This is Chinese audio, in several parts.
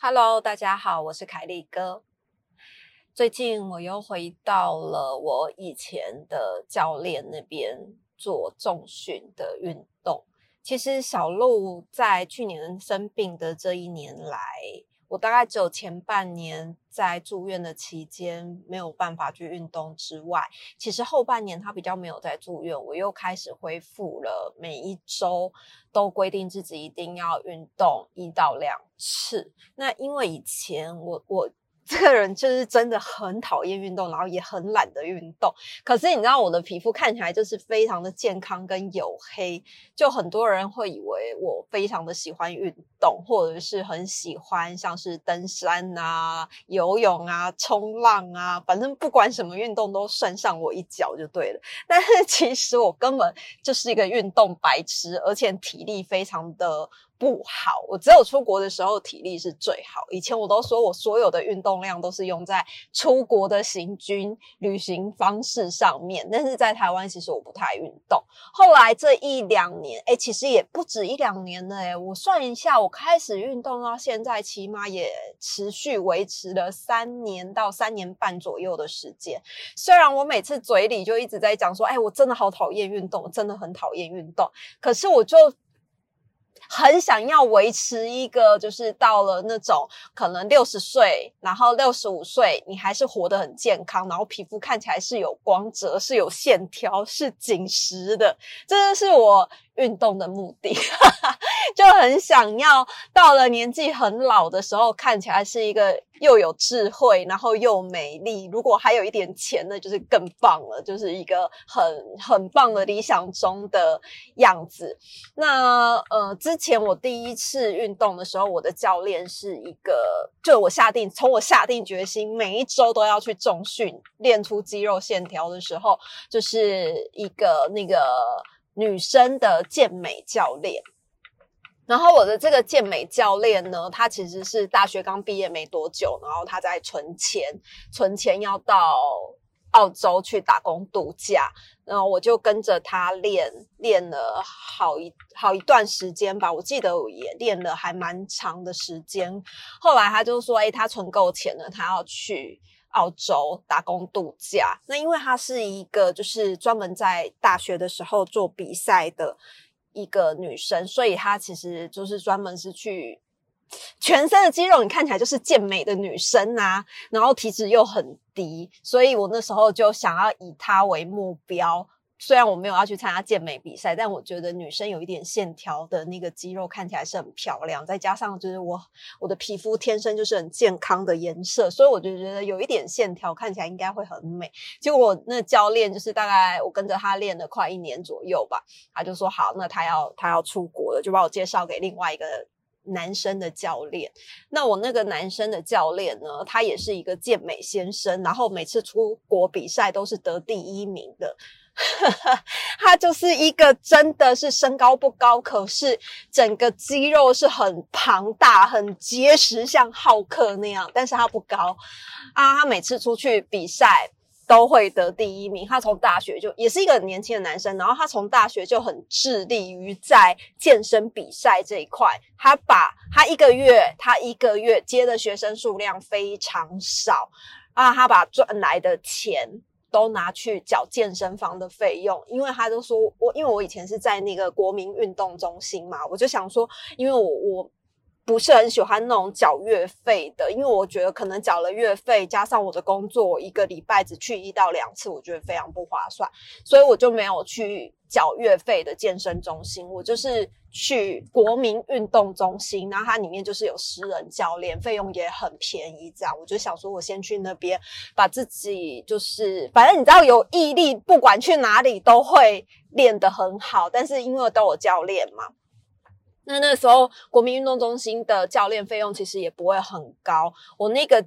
Hello，大家好，我是凯利哥。最近我又回到了我以前的教练那边做重训的运动。其实小鹿在去年生病的这一年来，我大概只有前半年在住院的期间没有办法去运动之外，其实后半年他比较没有在住院，我又开始恢复了，每一周都规定自己一定要运动一到两次。那因为以前我我。这个人就是真的很讨厌运动，然后也很懒得运动。可是你知道我的皮肤看起来就是非常的健康跟黝黑，就很多人会以为我非常的喜欢运动，或者是很喜欢像是登山啊、游泳啊、冲浪啊，反正不管什么运动都算上我一脚就对了。但是其实我根本就是一个运动白痴，而且体力非常的。不好，我只有出国的时候体力是最好。以前我都说我所有的运动量都是用在出国的行军旅行方式上面，但是在台湾其实我不太运动。后来这一两年，哎，其实也不止一两年了，哎，我算一下，我开始运动到现在，起码也持续维持了三年到三年半左右的时间。虽然我每次嘴里就一直在讲说，哎，我真的好讨厌运动，真的很讨厌运动，可是我就。很想要维持一个，就是到了那种可能六十岁，然后六十五岁，你还是活得很健康，然后皮肤看起来是有光泽、是有线条、是紧实的，这就是我。运动的目的，就很想要到了年纪很老的时候，看起来是一个又有智慧，然后又美丽。如果还有一点钱呢，就是更棒了，就是一个很很棒的理想中的样子。那呃，之前我第一次运动的时候，我的教练是一个，就我下定从我下定决心每一周都要去重训，练出肌肉线条的时候，就是一个那个。女生的健美教练，然后我的这个健美教练呢，他其实是大学刚毕业没多久，然后他在存钱，存钱要到澳洲去打工度假，然后我就跟着他练，练了好一好一段时间吧，我记得我也练了还蛮长的时间。后来他就说：“哎，他存够钱了，他要去。”澳洲打工度假，那因为她是一个就是专门在大学的时候做比赛的一个女生，所以她其实就是专门是去全身的肌肉，你看起来就是健美的女生啊，然后体脂又很低，所以我那时候就想要以她为目标。虽然我没有要去参加健美比赛，但我觉得女生有一点线条的那个肌肉看起来是很漂亮，再加上就是我我的皮肤天生就是很健康的颜色，所以我就觉得有一点线条看起来应该会很美。结果我那教练就是大概我跟着他练了快一年左右吧，他就说好，那他要他要出国了，就把我介绍给另外一个男生的教练。那我那个男生的教练呢，他也是一个健美先生，然后每次出国比赛都是得第一名的。他就是一个真的是身高不高，可是整个肌肉是很庞大、很结实，像浩克那样。但是他不高啊，他每次出去比赛都会得第一名。他从大学就也是一个很年轻的男生，然后他从大学就很致力于在健身比赛这一块。他把他一个月，他一个月接的学生数量非常少啊，他把赚来的钱。都拿去缴健身房的费用，因为他就说我，因为我以前是在那个国民运动中心嘛，我就想说，因为我我不是很喜欢那种缴月费的，因为我觉得可能缴了月费，加上我的工作，一个礼拜只去一到两次，我觉得非常不划算，所以我就没有去缴月费的健身中心，我就是。去国民运动中心，然后它里面就是有私人教练，费用也很便宜。这样，我就想说，我先去那边，把自己就是，反正你知道，有毅力，不管去哪里都会练得很好。但是因为都有教练嘛，那那时候国民运动中心的教练费用其实也不会很高。我那个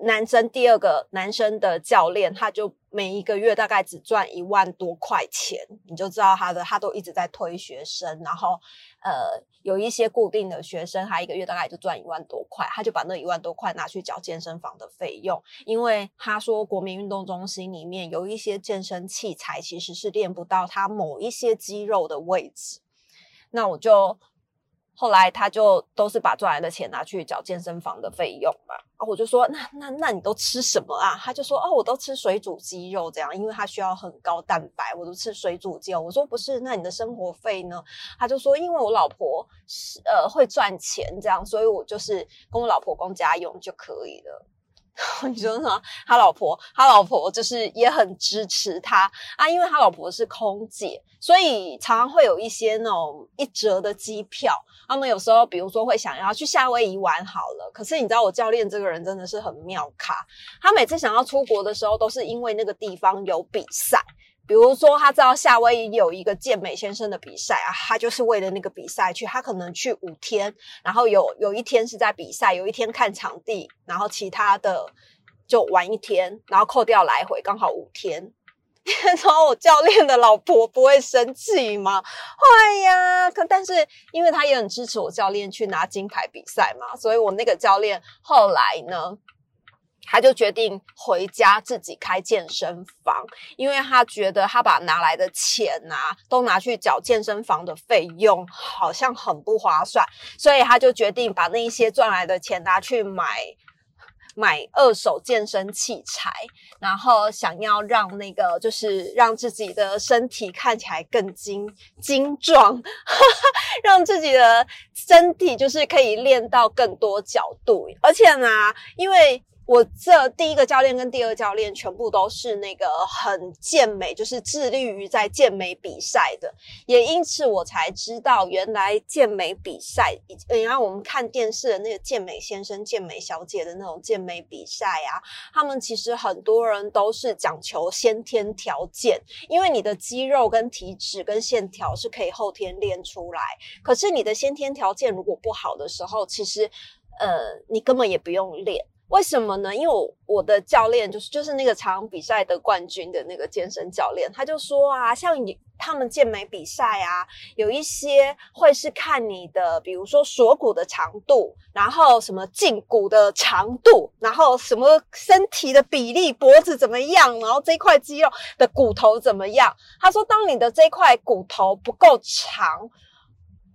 男生第二个男生的教练，他就每一个月大概只赚一万多块钱，你就知道他的他都一直在推学生，然后呃有一些固定的学生，他一个月大概就赚一万多块，他就把那一万多块拿去缴健身房的费用，因为他说国民运动中心里面有一些健身器材其实是练不到他某一些肌肉的位置，那我就。后来他就都是把赚来的钱拿去缴健身房的费用嘛，啊，我就说那那那你都吃什么啊？他就说哦，我都吃水煮鸡肉这样，因为他需要很高蛋白，我都吃水煮鸡肉。我说不是，那你的生活费呢？他就说因为我老婆是呃会赚钱这样，所以我就是跟我老婆供家用就可以了。你说什么？他老婆，他老婆就是也很支持他啊，因为他老婆是空姐，所以常常会有一些那种一折的机票。他们有时候，比如说会想要去夏威夷玩好了，可是你知道我教练这个人真的是很妙卡，他每次想要出国的时候，都是因为那个地方有比赛。比如说，他知道夏威夷有一个健美先生的比赛啊，他就是为了那个比赛去。他可能去五天，然后有有一天是在比赛，有一天看场地，然后其他的就玩一天，然后扣掉来回，刚好五天。然后我教练的老婆不会生气吗？会呀，可但是因为他也很支持我教练去拿金牌比赛嘛，所以我那个教练后来呢。他就决定回家自己开健身房，因为他觉得他把拿来的钱啊都拿去缴健身房的费用，好像很不划算，所以他就决定把那一些赚来的钱拿去买买二手健身器材，然后想要让那个就是让自己的身体看起来更精精壮，让自己的身体就是可以练到更多角度，而且呢，因为。我这第一个教练跟第二教练全部都是那个很健美，就是致力于在健美比赛的，也因此我才知道原来健美比赛，原来我们看电视的那个健美先生、健美小姐的那种健美比赛啊，他们其实很多人都是讲求先天条件，因为你的肌肉跟体脂跟线条是可以后天练出来，可是你的先天条件如果不好的时候，其实呃你根本也不用练。为什么呢？因为我我的教练就是就是那个常比赛得冠军的那个健身教练，他就说啊，像你他们健美比赛啊，有一些会是看你的，比如说锁骨的长度，然后什么胫骨的长度，然后什么身体的比例，脖子怎么样，然后这块肌肉的骨头怎么样。他说，当你的这块骨头不够长，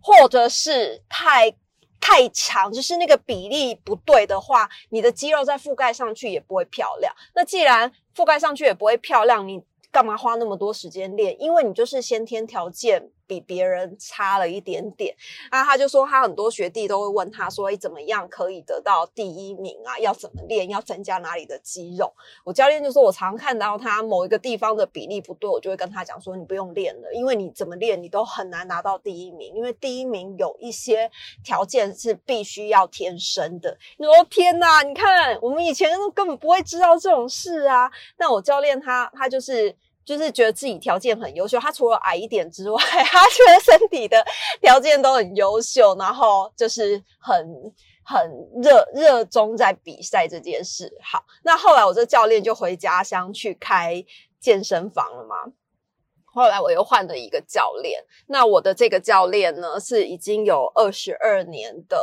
或者是太。太长，就是那个比例不对的话，你的肌肉再覆盖上去也不会漂亮。那既然覆盖上去也不会漂亮，你。干嘛花那么多时间练？因为你就是先天条件比别人差了一点点啊！他就说他很多学弟都会问他说：“，怎么样可以得到第一名啊？要怎么练？要增加哪里的肌肉？”我教练就说：“我常看到他某一个地方的比例不对，我就会跟他讲说：你不用练了，因为你怎么练你都很难拿到第一名，因为第一名有一些条件是必须要天生的。”你说：“天哪！你看我们以前根本不会知道这种事啊！”那我教练他他就是。就是觉得自己条件很优秀，他除了矮一点之外，他觉得身体的条件都很优秀，然后就是很很热热衷在比赛这件事。好，那后来我这教练就回家乡去开健身房了嘛。后来我又换了一个教练，那我的这个教练呢是已经有二十二年的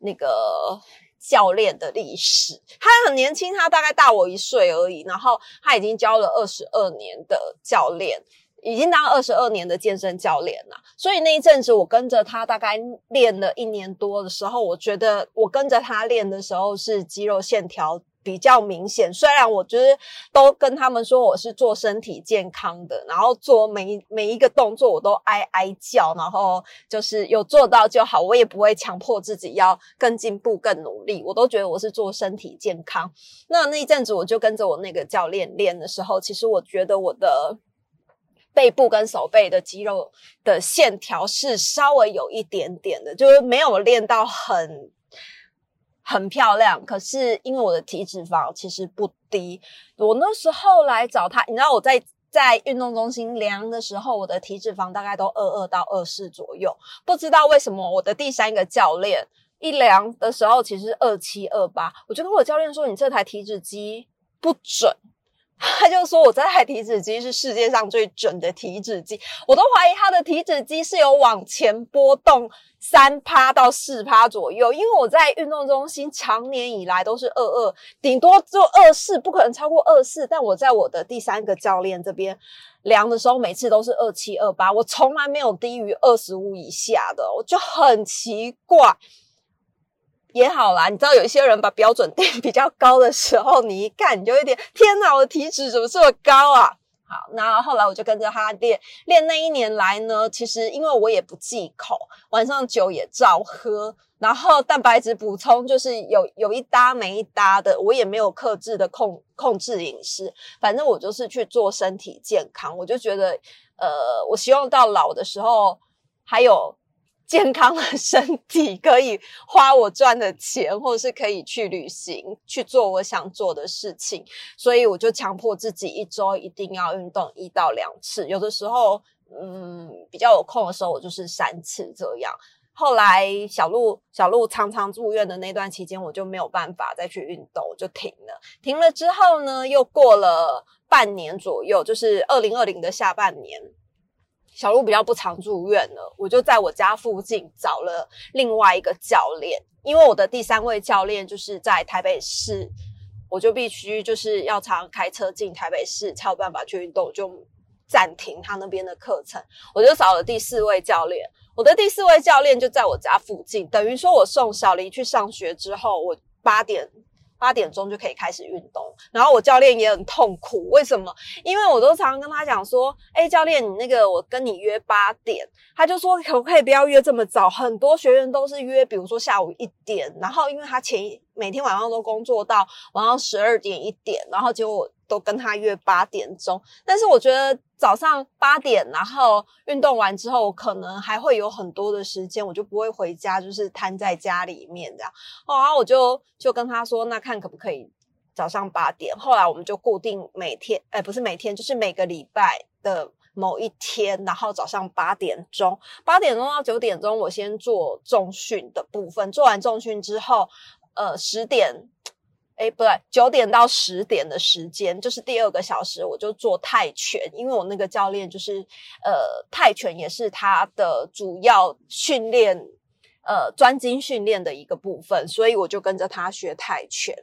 那个。教练的历史，他很年轻，他大概大我一岁而已。然后他已经教了二十二年的教练，已经当二十二年的健身教练了。所以那一阵子，我跟着他大概练了一年多的时候，我觉得我跟着他练的时候是肌肉线条。比较明显，虽然我就是都跟他们说我是做身体健康的，然后做每每一个动作我都哀哀叫，然后就是有做到就好，我也不会强迫自己要更进步、更努力，我都觉得我是做身体健康。那那一阵子我就跟着我那个教练练的时候，其实我觉得我的背部跟手背的肌肉的线条是稍微有一点点的，就是没有练到很。很漂亮，可是因为我的体脂肪其实不低，我那时候来找他，你知道我在在运动中心量的时候，我的体脂肪大概都二二到二四左右，不知道为什么我的第三个教练一量的时候，其实二七二八，我就跟我教练说：“你这台体脂机不准。” 他就说：“我这台体脂机是世界上最准的体脂机，我都怀疑他的体脂机是有往前波动三趴到四趴左右。因为我在运动中心常年以来都是二二，顶多就二四，不可能超过二四。但我在我的第三个教练这边量的时候，每次都是二七二八，我从来没有低于二十五以下的，我就很奇怪。”也好啦，你知道有一些人把标准定比较高的时候，你一看你就有点天哪，我的体脂怎么这么高啊？好，那后来我就跟着他练练。那一年来呢，其实因为我也不忌口，晚上酒也照喝，然后蛋白质补充就是有 有一搭没一搭的，我也没有克制的控控制饮食，反正我就是去做身体健康。我就觉得，呃，我希望到老的时候还有。健康的身体可以花我赚的钱，或者是可以去旅行，去做我想做的事情。所以我就强迫自己一周一定要运动一到两次，有的时候，嗯，比较有空的时候，我就是三次这样。后来小鹿小鹿常常住院的那段期间，我就没有办法再去运动，我就停了。停了之后呢，又过了半年左右，就是二零二零的下半年。小鹿比较不常住院了，我就在我家附近找了另外一个教练，因为我的第三位教练就是在台北市，我就必须就是要常开车进台北市才有办法去运动，就暂停他那边的课程。我就找了第四位教练，我的第四位教练就在我家附近，等于说我送小黎去上学之后，我八点。八点钟就可以开始运动，然后我教练也很痛苦，为什么？因为我都常常跟他讲说，哎，教练，你那个我跟你约八点，他就说可不可以不要约这么早？很多学员都是约，比如说下午一点，然后因为他前一每天晚上都工作到晚上十二点一点，然后结果。都跟他约八点钟，但是我觉得早上八点，然后运动完之后，可能还会有很多的时间，我就不会回家，就是瘫在家里面这样。哦，然后我就就跟他说，那看可不可以早上八点。后来我们就固定每天，哎，不是每天，就是每个礼拜的某一天，然后早上八点钟，八点钟到九点钟，我先做重训的部分，做完重训之后，呃，十点。哎，不对，九点到十点的时间就是第二个小时，我就做泰拳，因为我那个教练就是，呃，泰拳也是他的主要训练，呃，专精训练的一个部分，所以我就跟着他学泰拳。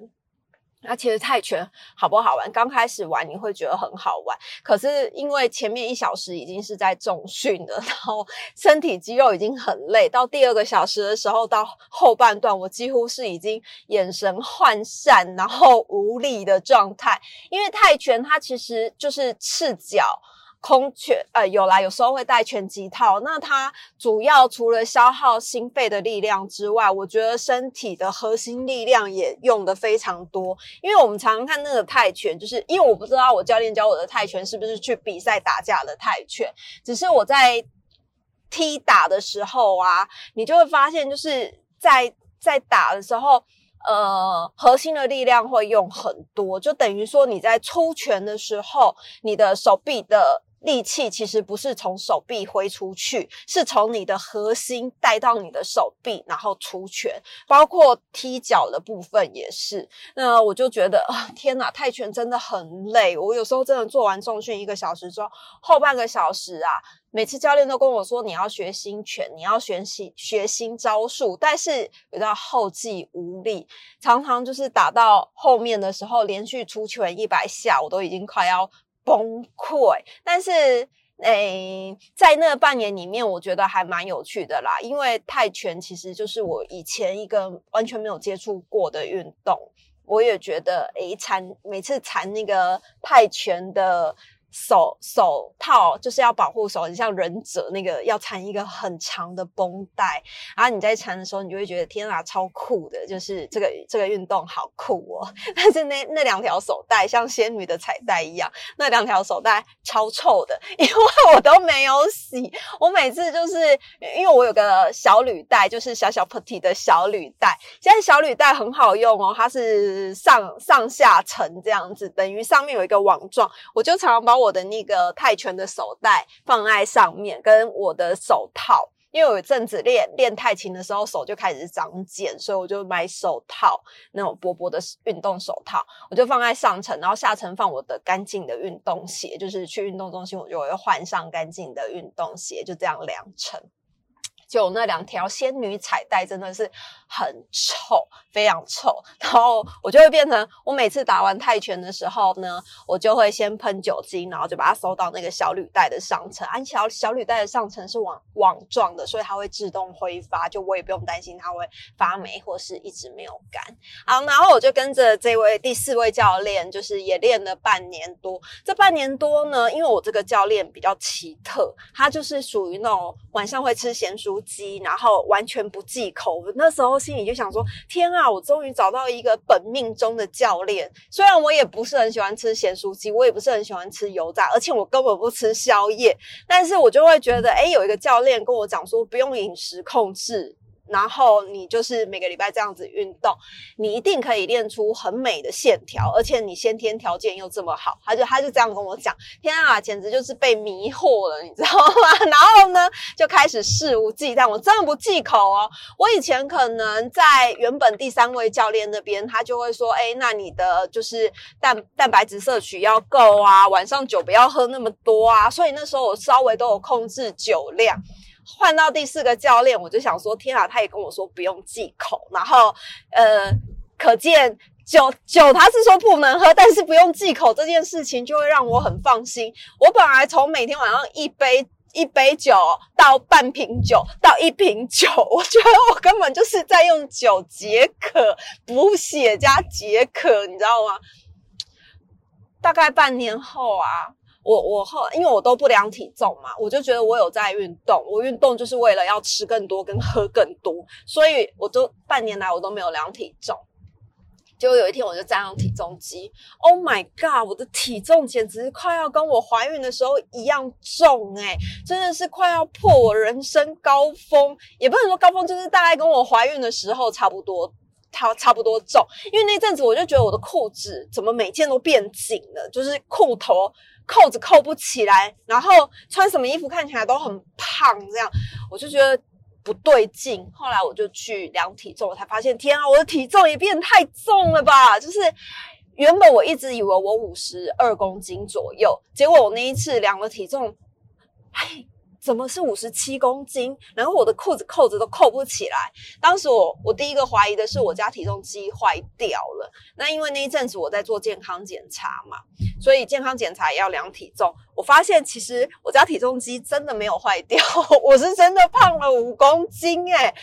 那其实泰拳好不好玩？刚开始玩你会觉得很好玩，可是因为前面一小时已经是在重训了，然后身体肌肉已经很累，到第二个小时的时候，到后半段我几乎是已经眼神涣散，然后无力的状态。因为泰拳它其实就是赤脚。空拳呃有啦，有时候会带拳击套。那它主要除了消耗心肺的力量之外，我觉得身体的核心力量也用的非常多。因为我们常常看那个泰拳，就是因为我不知道我教练教我的泰拳是不是去比赛打架的泰拳，只是我在踢打的时候啊，你就会发现就是在在打的时候，呃，核心的力量会用很多，就等于说你在出拳的时候，你的手臂的。力气其实不是从手臂挥出去，是从你的核心带到你的手臂，然后出拳，包括踢脚的部分也是。那我就觉得啊，天哪，泰拳真的很累。我有时候真的做完重训一个小时之后，后半个小时啊，每次教练都跟我说你要学新拳，你要学新学新招数，但是有到后继无力，常常就是打到后面的时候，连续出拳一百下，我都已经快要。崩溃，但是诶，在那半年里面，我觉得还蛮有趣的啦。因为泰拳其实就是我以前一个完全没有接触过的运动，我也觉得诶，缠每次缠那个泰拳的。手手套就是要保护手，你像忍者那个要缠一个很长的绷带，然后你在缠的时候，你就会觉得天啊，超酷的，就是这个这个运动好酷哦。但是那那两条手带像仙女的彩带一样，那两条手带超臭的，因为我都没有洗。我每次就是因为我有个小履带，就是小小 putty 的小履带。现在小履带很好用哦，它是上上下层这样子，等于上面有一个网状，我就常常把我。我的那个泰拳的手袋放在上面，跟我的手套，因为有一阵子练练泰琴的时候，手就开始长茧，所以我就买手套，那种薄薄的运动手套，我就放在上层，然后下层放我的干净的运动鞋，就是去运动中心我就会换上干净的运动鞋，就这样两层。就那两条仙女彩带真的是很臭，非常臭。然后我就会变成，我每次打完泰拳的时候呢，我就会先喷酒精，然后就把它收到那个小履带的上层。啊，小小履带的上层是网网状的，所以它会自动挥发，就我也不用担心它会发霉或是一直没有干。好，然后我就跟着这位第四位教练，就是也练了半年多。这半年多呢，因为我这个教练比较奇特，他就是属于那种晚上会吃咸酥。鸡，然后完全不忌口。那时候心里就想说：天啊，我终于找到一个本命中的教练。虽然我也不是很喜欢吃咸酥鸡，我也不是很喜欢吃油炸，而且我根本不吃宵夜。但是我就会觉得，哎，有一个教练跟我讲说，不用饮食控制。然后你就是每个礼拜这样子运动，你一定可以练出很美的线条，而且你先天条件又这么好，他就他就这样跟我讲，天啊，简直就是被迷惑了，你知道吗？然后呢，就开始肆无忌惮，我真的不忌口哦。我以前可能在原本第三位教练那边，他就会说，哎，那你的就是蛋蛋白质摄取要够啊，晚上酒不要喝那么多啊，所以那时候我稍微都有控制酒量。换到第四个教练，我就想说，天啊，他也跟我说不用忌口，然后，呃，可见酒酒他是说不能喝，但是不用忌口这件事情就会让我很放心。我本来从每天晚上一杯一杯酒到半瓶酒到一瓶酒，我觉得我根本就是在用酒解渴、补血加解渴，你知道吗？大概半年后啊。我我后因为我都不量体重嘛，我就觉得我有在运动，我运动就是为了要吃更多跟喝更多，所以我都半年来我都没有量体重。结果有一天我就站上体重机，Oh my god，我的体重简直快要跟我怀孕的时候一样重诶真的是快要破我人生高峰，也不能说高峰，就是大概跟我怀孕的时候差不多，差差不多重。因为那阵子我就觉得我的裤子怎么每件都变紧了，就是裤头。扣子扣不起来，然后穿什么衣服看起来都很胖，这样我就觉得不对劲。后来我就去量体重，我才发现，天啊，我的体重也变太重了吧！就是原本我一直以为我五十二公斤左右，结果我那一次量了体重，哎。怎么是五十七公斤？然后我的裤子扣子都扣不起来。当时我我第一个怀疑的是我家体重机坏掉了。那因为那一阵子我在做健康检查嘛，所以健康检查也要量体重。我发现其实我家体重机真的没有坏掉，我是真的胖了五公斤诶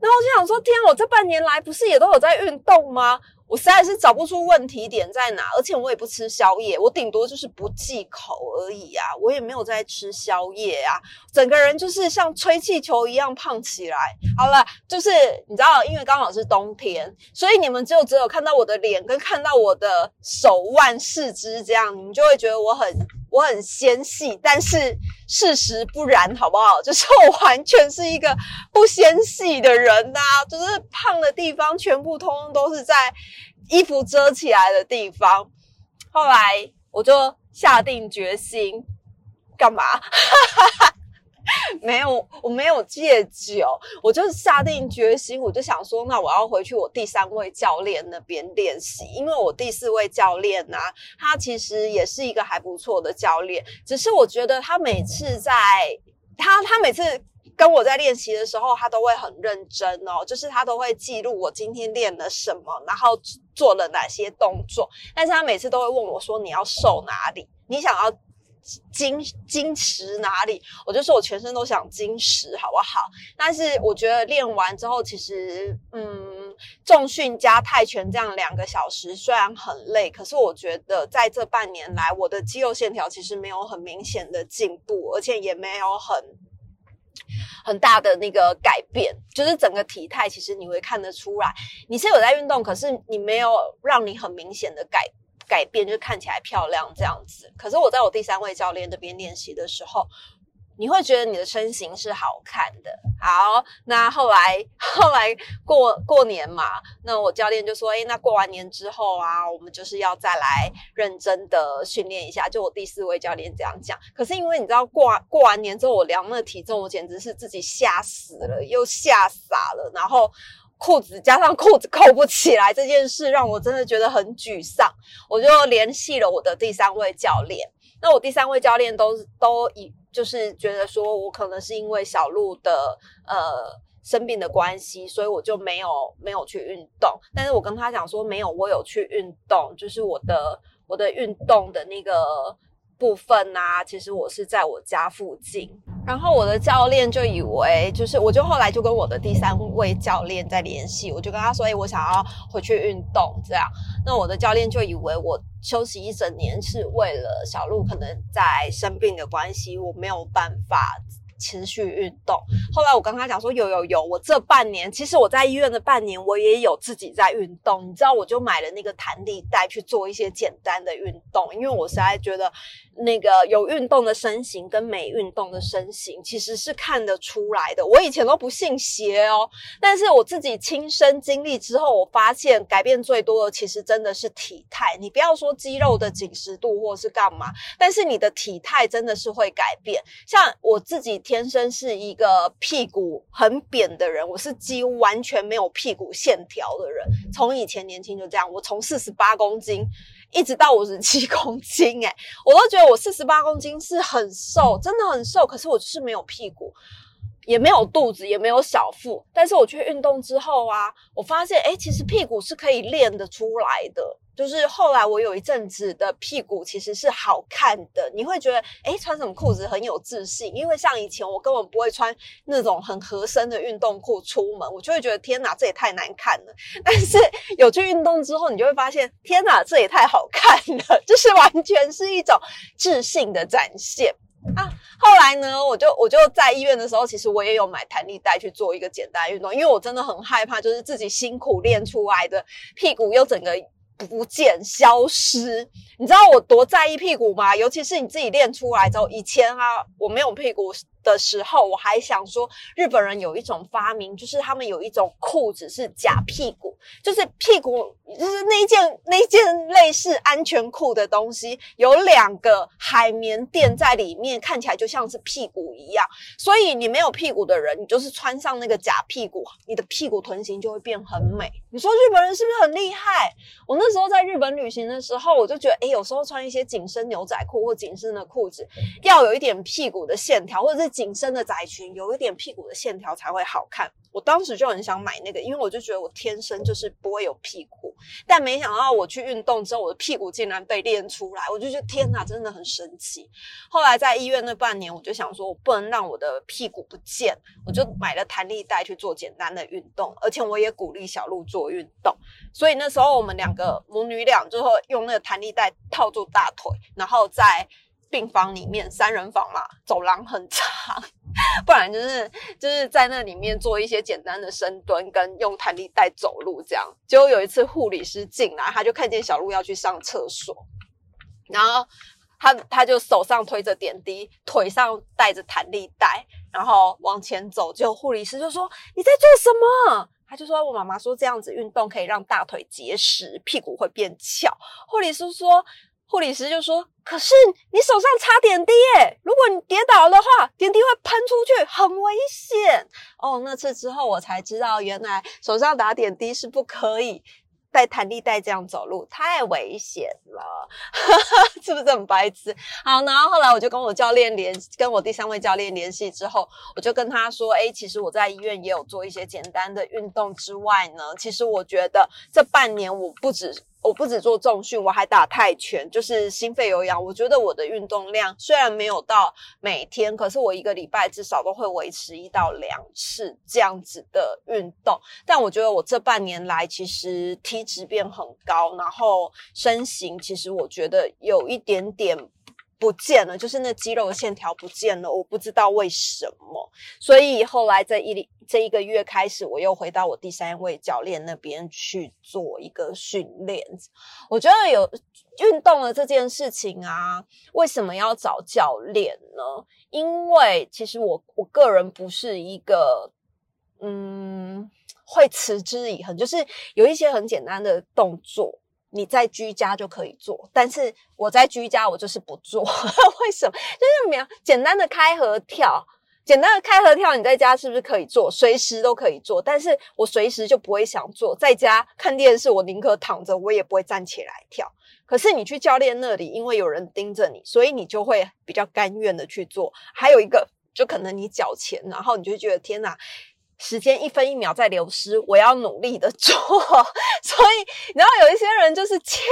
然后我就想说，天，我这半年来不是也都有在运动吗？我实在是找不出问题点在哪，而且我也不吃宵夜，我顶多就是不忌口而已啊，我也没有在吃宵夜啊，整个人就是像吹气球一样胖起来。好了，就是你知道，因为刚好是冬天，所以你们就只有看到我的脸跟看到我的手腕四肢这样，你们就会觉得我很我很纤细，但是事实不然，好不好？就是我完全是一个不纤细的人呐，就是胖的地方全部通通都是在。衣服遮起来的地方，后来我就下定决心，干嘛？哈哈哈 没有，我没有戒酒，我就下定决心，我就想说，那我要回去我第三位教练那边练习，因为我第四位教练呢，他其实也是一个还不错的教练，只是我觉得他每次在，他他每次。跟我在练习的时候，他都会很认真哦，就是他都会记录我今天练了什么，然后做了哪些动作。但是他每次都会问我说：“你要瘦哪里？你想要精精实哪里？”我就说我全身都想精实，好不好？但是我觉得练完之后，其实嗯，重训加泰拳这样两个小时虽然很累，可是我觉得在这半年来，我的肌肉线条其实没有很明显的进步，而且也没有很。很大的那个改变，就是整个体态，其实你会看得出来，你是有在运动，可是你没有让你很明显的改改变，就看起来漂亮这样子。可是我在我第三位教练那边练习的时候，你会觉得你的身形是好看的。好，那后来后来过过年嘛，那我教练就说：“哎，那过完年之后啊，我们就是要再来认真的训练一下。”就我第四位教练这样讲。可是因为你知道，过过完年之后，我量那体重，我简直是自己吓死了，又吓傻了。然后裤子加上裤子扣不起来这件事，让我真的觉得很沮丧。我就联系了我的第三位教练。那我第三位教练都都以就是觉得说我可能是因为小鹿的呃生病的关系，所以我就没有没有去运动。但是我跟他讲说没有，我有去运动，就是我的我的运动的那个部分啊，其实我是在我家附近。然后我的教练就以为就是，我就后来就跟我的第三位教练在联系，我就跟他说，哎，我想要回去运动，这样。那我的教练就以为我休息一整年是为了小鹿可能在生病的关系，我没有办法。持续运动。后来我跟他讲说，有有有，我这半年其实我在医院的半年，我也有自己在运动。你知道，我就买了那个弹力带去做一些简单的运动，因为我实在觉得那个有运动的身形跟没运动的身形其实是看得出来的。我以前都不信邪哦，但是我自己亲身经历之后，我发现改变最多的其实真的是体态。你不要说肌肉的紧实度或是干嘛，但是你的体态真的是会改变。像我自己。天生是一个屁股很扁的人，我是几乎完全没有屁股线条的人。从以前年轻就这样，我从四十八公斤一直到五十七公斤，诶我都觉得我四十八公斤是很瘦，真的很瘦。可是我就是没有屁股，也没有肚子，也没有小腹。但是我去运动之后啊，我发现，哎，其实屁股是可以练得出来的。就是后来我有一阵子的屁股其实是好看的，你会觉得哎穿什么裤子很有自信，因为像以前我根本不会穿那种很合身的运动裤出门，我就会觉得天哪这也太难看了。但是有去运动之后，你就会发现天哪这也太好看了，就是完全是一种自信的展现啊。后来呢，我就我就在医院的时候，其实我也有买弹力带去做一个简单运动，因为我真的很害怕，就是自己辛苦练出来的屁股又整个。不见消失，你知道我多在意屁股吗？尤其是你自己练出来之后，以前啊，我没有屁股。的时候，我还想说，日本人有一种发明，就是他们有一种裤子是假屁股，就是屁股就是那一件那一件类似安全裤的东西，有两个海绵垫在里面，看起来就像是屁股一样。所以你没有屁股的人，你就是穿上那个假屁股，你的屁股臀型就会变很美。你说日本人是不是很厉害？我那时候在日本旅行的时候，我就觉得，哎，有时候穿一些紧身牛仔裤或紧身的裤子，要有一点屁股的线条，或者是。紧身的窄裙，有一点屁股的线条才会好看。我当时就很想买那个，因为我就觉得我天生就是不会有屁股。但没想到我去运动之后，我的屁股竟然被练出来，我就觉得天哪，真的很神奇。后来在医院那半年，我就想说，我不能让我的屁股不见，我就买了弹力带去做简单的运动，而且我也鼓励小鹿做运动。所以那时候我们两个母女俩就会用那个弹力带套住大腿，然后在。病房里面三人房嘛，走廊很长，不然就是就是在那里面做一些简单的深蹲，跟用弹力带走路这样。结果有一次护理师进来，他就看见小鹿要去上厕所，然后他他就手上推着点滴，腿上带着弹力带，然后往前走。结果护理师就说：“你在做什么？”他就说：“我妈妈说这样子运动可以让大腿结实，屁股会变翘。”护理师说。护理师就说：“可是你手上插点滴耶，如果你跌倒的话，点滴会喷出去，很危险哦。”那次之后，我才知道原来手上打点滴是不可以带弹力带这样走路，太危险了，是不是很白痴？好，然后后来我就跟我教练联，跟我第三位教练联系之后，我就跟他说：“哎，其实我在医院也有做一些简单的运动之外呢，其实我觉得这半年我不止。”我不止做重训，我还打泰拳，就是心肺有氧。我觉得我的运动量虽然没有到每天，可是我一个礼拜至少都会维持一到两次这样子的运动。但我觉得我这半年来其实体脂变很高，然后身形其实我觉得有一点点。不见了，就是那肌肉的线条不见了，我不知道为什么。所以后来这一这一个月开始，我又回到我第三位教练那边去做一个训练。我觉得有运动的这件事情啊，为什么要找教练呢？因为其实我我个人不是一个嗯会持之以恒，就是有一些很简单的动作。你在居家就可以做，但是我在居家我就是不做，为什么？就是没有简单的开合跳，简单的开合跳，你在家是不是可以做？随时都可以做，但是我随时就不会想做。在家看电视，我宁可躺着，我也不会站起来跳。可是你去教练那里，因为有人盯着你，所以你就会比较甘愿的去做。还有一个，就可能你缴钱，然后你就觉得天哪。时间一分一秒在流失，我要努力的做。所以，然后有一些人就是欠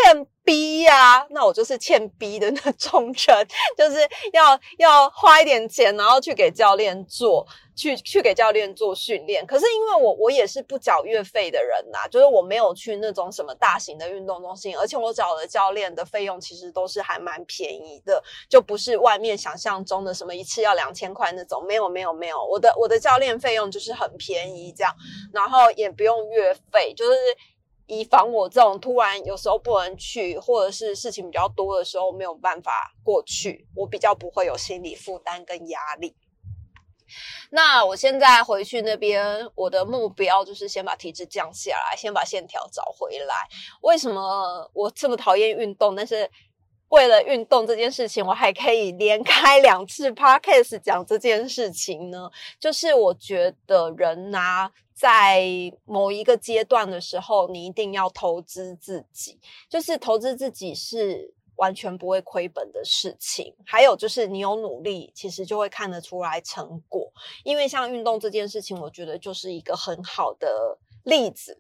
逼呀，那我就是欠逼的那种人，就是要要花一点钱，然后去给教练做。去去给教练做训练，可是因为我我也是不缴月费的人呐，就是我没有去那种什么大型的运动中心，而且我找的教练的费用其实都是还蛮便宜的，就不是外面想象中的什么一次要两千块那种，没有没有没有，我的我的教练费用就是很便宜这样，然后也不用月费，就是以防我这种突然有时候不能去，或者是事情比较多的时候没有办法过去，我比较不会有心理负担跟压力。那我现在回去那边，我的目标就是先把体质降下来，先把线条找回来。为什么我这么讨厌运动？但是为了运动这件事情，我还可以连开两次 podcast 讲这件事情呢？就是我觉得人呐，在某一个阶段的时候，你一定要投资自己，就是投资自己是。完全不会亏本的事情，还有就是你有努力，其实就会看得出来成果。因为像运动这件事情，我觉得就是一个很好的例子。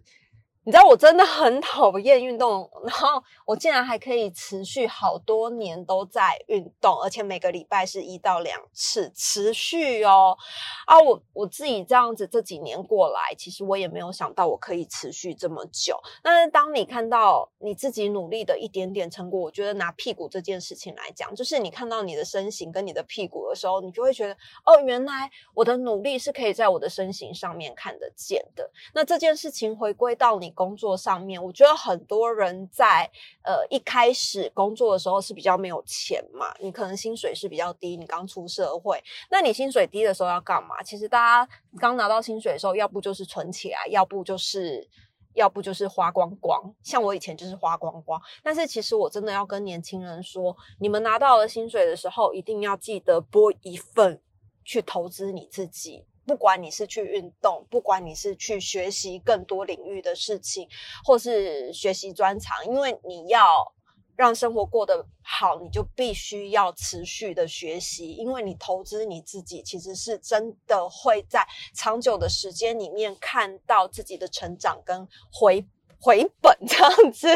你知道我真的很 讨厌运动，然后我竟然还可以持续好多年都在运动，而且每个礼拜是一到两次持续哦。啊，我我自己这样子这几年过来，其实我也没有想到我可以持续这么久。但是当你看到你自己努力的一点点成果，我觉得拿屁股这件事情来讲，就是你看到你的身形跟你的屁股的时候，你就会觉得哦，原来我的努力是可以在我的身形上面看得见的。那这件事情回归到你。工作上面，我觉得很多人在呃一开始工作的时候是比较没有钱嘛，你可能薪水是比较低，你刚出社会，那你薪水低的时候要干嘛？其实大家刚拿到薪水的时候，要不就是存起来，要不就是要不就是花光光。像我以前就是花光光，但是其实我真的要跟年轻人说，你们拿到了薪水的时候，一定要记得拨一份去投资你自己。不管你是去运动，不管你是去学习更多领域的事情，或是学习专长，因为你要让生活过得好，你就必须要持续的学习。因为你投资你自己，其实是真的会在长久的时间里面看到自己的成长跟回。回本这样子，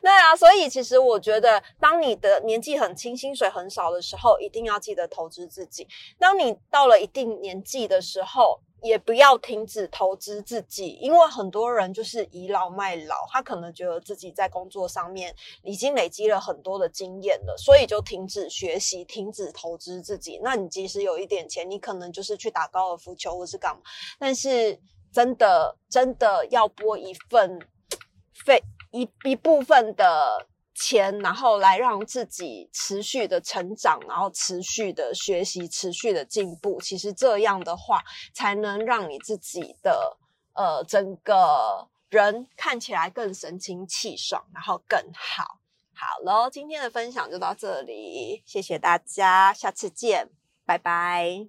对啊，所以其实我觉得，当你的年纪很轻、薪水很少的时候，一定要记得投资自己。当你到了一定年纪的时候，也不要停止投资自己，因为很多人就是倚老卖老，他可能觉得自己在工作上面已经累积了很多的经验了，所以就停止学习、停止投资自己。那你即使有一点钱，你可能就是去打高尔夫球或是干嘛，但是真的真的要拨一份。费一一部分的钱，然后来让自己持续的成长，然后持续的学习，持续的进步。其实这样的话，才能让你自己的呃整个人看起来更神清气爽，然后更好。好了，今天的分享就到这里，谢谢大家，下次见，拜拜。